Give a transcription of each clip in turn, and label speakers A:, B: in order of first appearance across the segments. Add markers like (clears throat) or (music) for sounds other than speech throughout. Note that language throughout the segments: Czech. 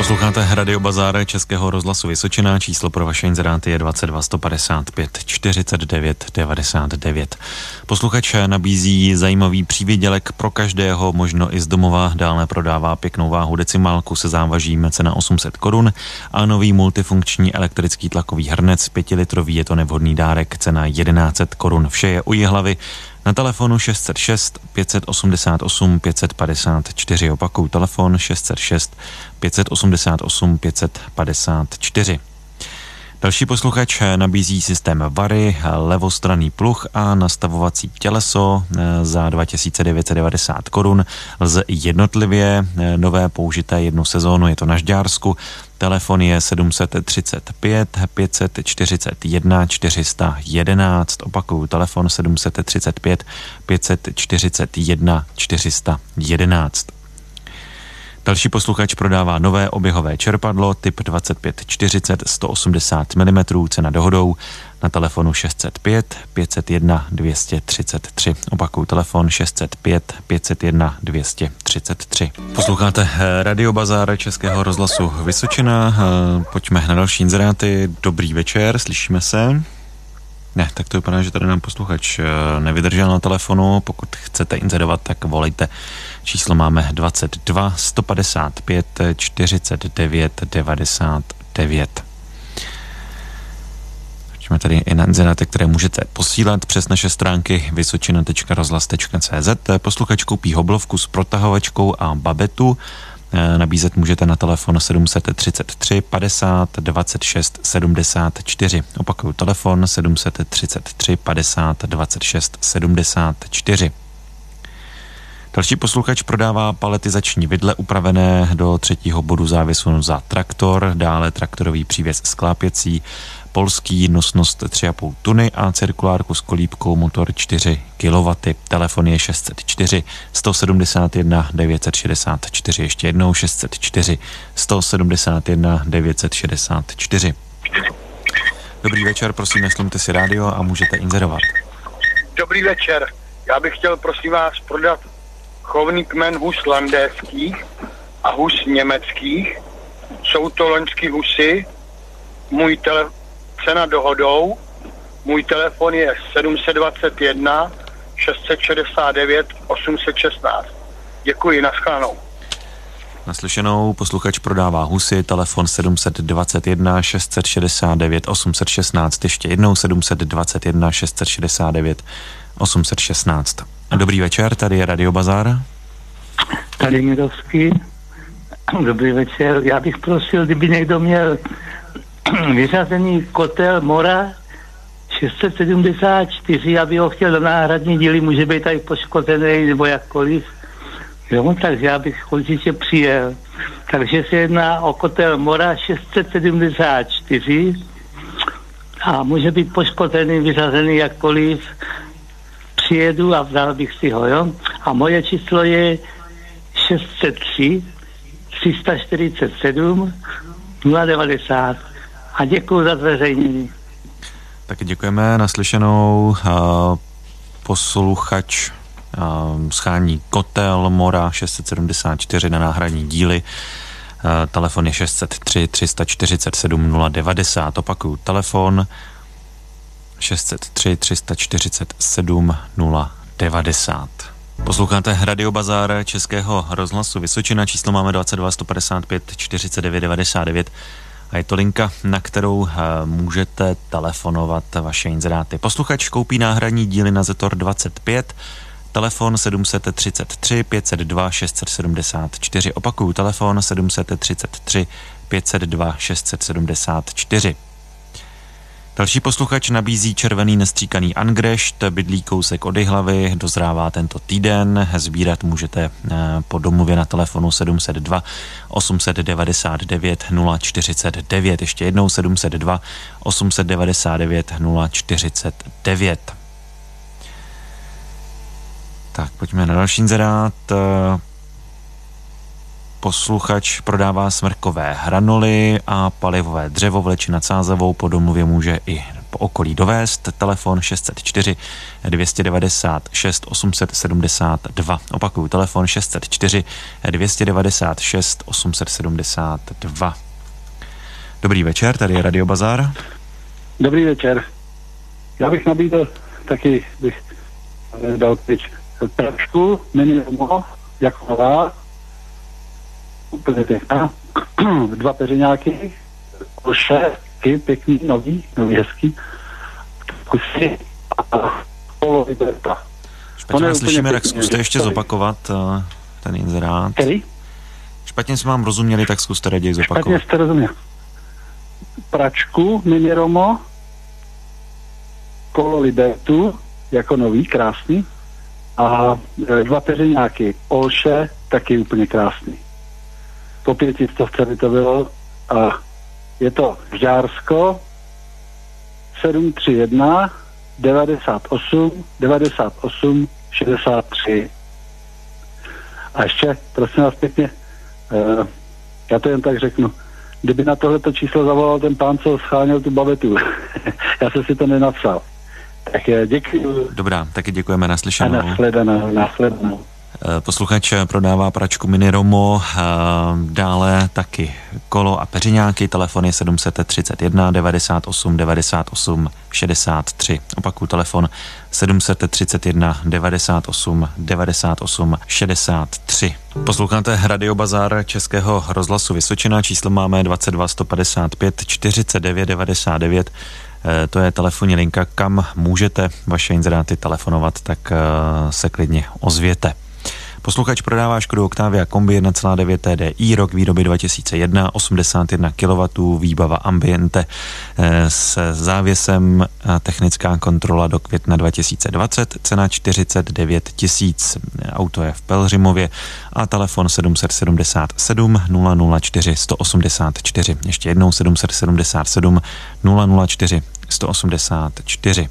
A: Posloucháte Radio Bazár Českého rozhlasu Vysočina. Číslo pro vaše inzeráty je 22 155 49 99. Posluchač nabízí zajímavý přívědělek pro každého, možno i z domova. Dále prodává pěknou váhu decimálku se závažím cena 800 korun a nový multifunkční elektrický tlakový hrnec 5 litrový je to nevhodný dárek, cena 1100 korun. Vše je u hlavy na telefonu 606 588 554 opakuju telefon 606 588 554. Další posluchač nabízí systém Vary, levostranný pluh a nastavovací těleso eh, za 2990 korun. Lze jednotlivě eh, nové použité jednu sezónu, je to na Žďársku. Telefon je 735 541 411. Opakuju, telefon 735 541 411. Další posluchač prodává nové oběhové čerpadlo typ 2540 180 mm cena dohodou na telefonu 605 501 233. Opakuju telefon 605 501 233. Posloucháte eh, Radio Bazár Českého rozhlasu Vysočina. Eh, pojďme na další inzeráty. Dobrý večer, slyšíme se. Ne, tak to vypadá, že tady nám posluchač eh, nevydržel na telefonu. Pokud chcete inzerovat, tak volejte. Číslo máme 22 155 49 99. Máme tady i na inzeráty, které můžete posílat přes naše stránky vysočina.rozhlas.cz. Posluchač koupí hoblovku s protahovačkou a babetu nabízet můžete na telefon 733 50 26 74. Opakuju telefon 733 50 26 74. Další posluchač prodává paletizační vidle upravené do třetího bodu závěsu za traktor, dále traktorový přívěs sklápěcí, polský, nosnost 3,5 tuny a cirkulárku s kolípkou motor 4 kW. Telefon je 604 171 964, ještě jednou 604 171 964. Dobrý večer, prosím, neslumte si rádio a můžete inzerovat.
B: Dobrý večer, já bych chtěl prosím vás prodat chovný kmen hus landéských a hus německých. Jsou to loňský husy. Můj tele, cena dohodou. Můj telefon je 721 669 816. Děkuji, naschledanou.
A: Naslyšenou posluchač prodává husy, telefon 721 669 816, ještě jednou 721 669 816. Dobrý večer, tady je Radio Bazar.
C: Tady Mirovský. Dobrý večer. Já bych prosil, kdyby někdo měl (clears throat) vyřazený kotel Mora 674, aby ho chtěl do náhradní díly, může být tady poškozený nebo jakkoliv. Jo, takže já bych určitě přijel. Takže se jedná o kotel Mora 674 a může být poškozený, vyřazený jakkoliv. Přijedu a vzal bych si ho, jo. A moje číslo je 603 347 090 a děkuji za zveřejnění.
A: Taky děkujeme naslyšenou uh, posluchač uh, schání Kotel Mora 674 na náhradní díly. Uh, telefon je 603 347 090. Opakuju telefon 603 347 090. Posloucháte Radio Bazár Českého rozhlasu Vysočina, číslo máme 22 155 49 99 a je to linka, na kterou eh, můžete telefonovat vaše inzeráty. Posluchač koupí náhradní díly na Zetor 25, telefon 733 502 674. Opakuju, telefon 733 502 674. Další posluchač nabízí červený nestříkaný angrešt, bydlí kousek od hlavy, dozrává tento týden. Sbírat můžete eh, po domluvě na telefonu 702 899 049. Ještě jednou 702 899 049. Tak, pojďme na další inzerát posluchač prodává smrkové hranuly a palivové dřevo vleči nad Sázavou po domluvě může i po okolí dovést. Telefon 604 296 872. Opakuju, telefon 604 296 872. Dobrý večer, tady je Radio Bazar.
D: Dobrý večer. Já bych nabídl taky, bych dal pryč pračku, mini jako nová, úplně pěkná, (clears throat) dva peřiňáky, koše, pěkný, nový, nový, hezký, kusy a polo liberta.
A: Špatně vás slyšíme, tak zkuste ještě zopakovat uh, ten inzerát.
D: Který?
A: Špatně jsme vám rozuměli, tak zkuste raději zopakovat.
D: Špatně jste rozuměl. Pračku, mini romo, kolo libertu, jako nový, krásný, a e, dva peřiňáky, Olše, taky úplně krásný. Po pětistovce by to bylo a je to Žársko 731 98 98 63. A ještě, prosím vás pěkně, uh, já to jen tak řeknu, kdyby na tohleto číslo zavolal ten pán, co scháněl tu bavetu, (laughs) já jsem si to nenapsal. Tak děkuji.
A: Dobrá, taky děkujeme naslyšenou.
D: A nashledanou, nashledanou.
A: Eh, posluchač prodává pračku Mini Romo, eh, dále taky kolo a peřiňáky, telefon 731 98 98 63. Opakuju telefon 731 98 98 63. Posloucháte Radio Bazar Českého rozhlasu Vysočina, číslo máme 22 155 49 99. To je telefonní linka, kam můžete vaše inzeráty telefonovat, tak eh, se klidně ozvěte. Posluchač prodává Škodu Octavia Kombi 1,9 TDI, rok výroby 2001, 81 kW, výbava Ambiente eh, s závěsem technická kontrola do května 2020, cena 49 tisíc. Auto je v Pelřimově a telefon 777 004 184. Ještě jednou 777 004 184.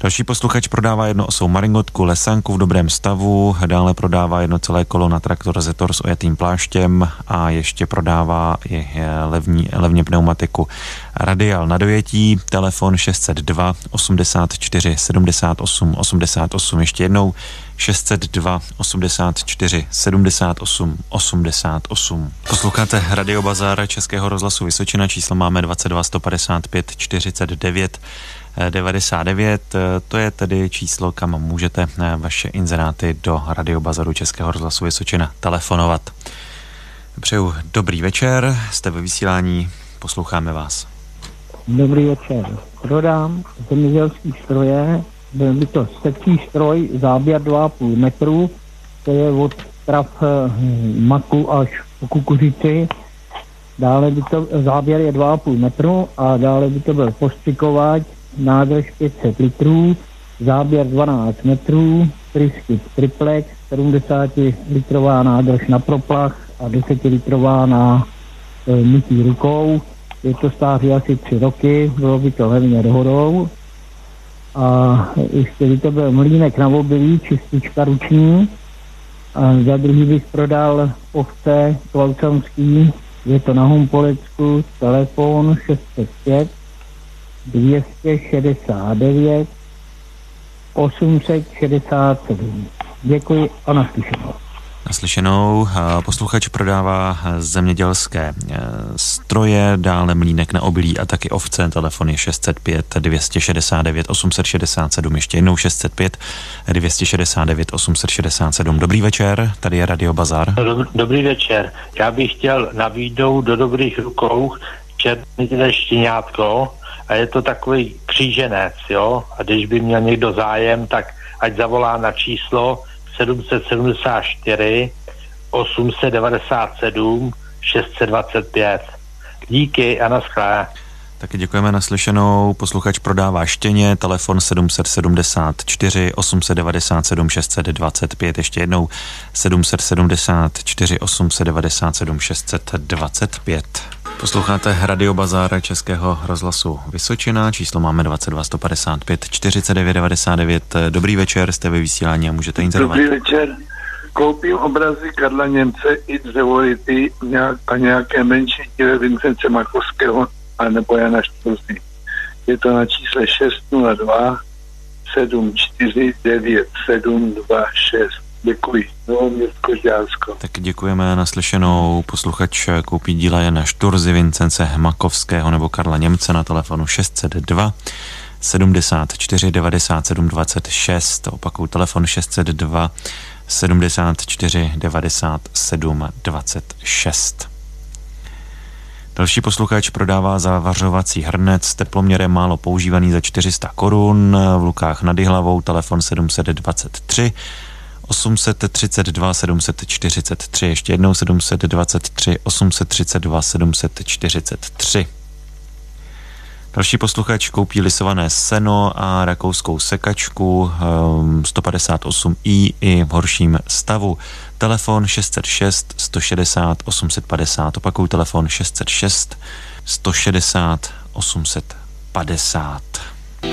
A: Další posluchač prodává osou maringotku Lesanku v dobrém stavu, dále prodává jedno celé kolo na traktor Zetor s ojatým pláštěm a ještě prodává i levní, levně pneumatiku Radial na dojetí, telefon 602 84 78 88, ještě jednou 602 84 78 88. Posloucháte Radio Bazár Českého rozhlasu Vysočina, číslo máme 22 155 49 99. To je tedy číslo, kam můžete eh, vaše inzeráty do radiobazaru Českého rozhlasu Vysočina telefonovat. Přeju dobrý večer, jste ve vysílání, posloucháme vás.
E: Dobrý večer. Prodám zemědělský stroje, byl by to secí stroj, záběr 2,5 metrů, to je od trav eh, maku až po kukuřici. Dále by to, záběr je 2,5 metru a dále by to byl postřikovač nádrž 500 litrů, záběr 12 metrů, trysky triplex, 70 litrová nádrž na proplach a 10 litrová na e, mytí rukou. Je to stáří asi 3 roky, bylo by to hlavně dohodou. A ještě by to byl mlínek na obilí, čistička ruční. A za druhý bych prodal ovce Klaucanský, je to na Humpolecku, telefon 605 269 867. Děkuji a naslyšenou.
A: Naslyšenou posluchač prodává zemědělské e, stroje, dále mlínek na obilí a taky ovce. Telefon je 605 269 867, ještě jednou 605 269 867. Dobrý večer, tady je Radio Bazar.
F: Dobrý večer. Já bych chtěl nabídnout do dobrých rukou černé štěňátko, a je to takový kříženec, jo, a když by měl někdo zájem, tak ať zavolá na číslo 774 897 625. Díky a naschle.
A: Taky děkujeme naslyšenou. Posluchač prodává štěně, telefon 774 897 625, ještě jednou 774 897 625. Posloucháte Radio Bazára Českého rozhlasu Vysočina, číslo máme 22 155 49 99. Dobrý večer, jste ve vysílání a můžete inzerovat.
B: Dobrý večer. Koupím obrazy Karla Němce i dřevority a nějaké menší díle Vincence Makovského a nebo Jana Štrusy. Je to na čísle 602 749 Děkuji. No, město Žďársko.
A: Tak děkujeme naslyšenou. Posluchač koupí díla Jana Šturzy, Vincence Makovského nebo Karla Němce na telefonu 602 74 97 26. Opakuju telefon 602 74 97 26. Další posluchač prodává zavařovací hrnec s teploměrem málo používaný za 400 korun v Lukách nad hlavou, telefon 723 832 743, ještě jednou 723 832 743. Další posluchač koupí lisované seno a rakouskou sekačku 158i ehm, i v horším stavu. Telefon 606 160 850. Opakuju telefon 606 160 850.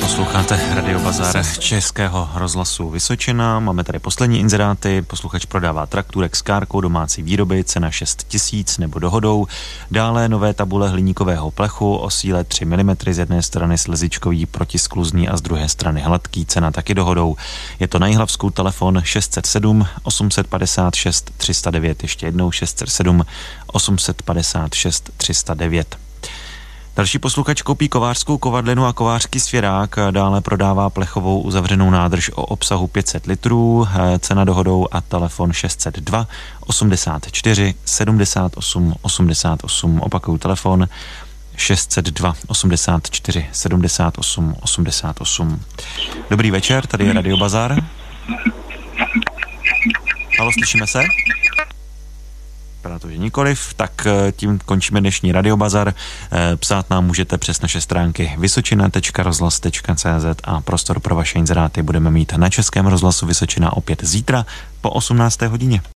A: Posloucháte Radio Bazar Českého rozhlasu Vysočina. Máme tady poslední inzeráty. Posluchač prodává trakturek s kárkou domácí výroby, cena 6 tisíc nebo dohodou. Dále nové tabule hliníkového plechu o síle 3 mm z jedné strany slezičkový, protiskluzný a z druhé strany hladký, cena taky dohodou. Je to na Jihlavskou telefon 607 856 309, ještě jednou 607 856 309. Další posluchač koupí kovářskou kovadlinu a kovářský svěrák, dále prodává plechovou uzavřenou nádrž o obsahu 500 litrů, cena dohodou a telefon 602 84 78 88. Opakuju telefon 602 84 78 88. Dobrý večer, tady je Radio Bazar. Halo, slyšíme se? Vypadá to, že nikoliv, tak eh, tím končíme dnešní radiobazar. Eh, psát nám můžete přes naše stránky vysočina.rozhlas.cz a prostor pro vaše inzeráty budeme mít na Českém rozhlasu Vysočina opět zítra po 18. hodině.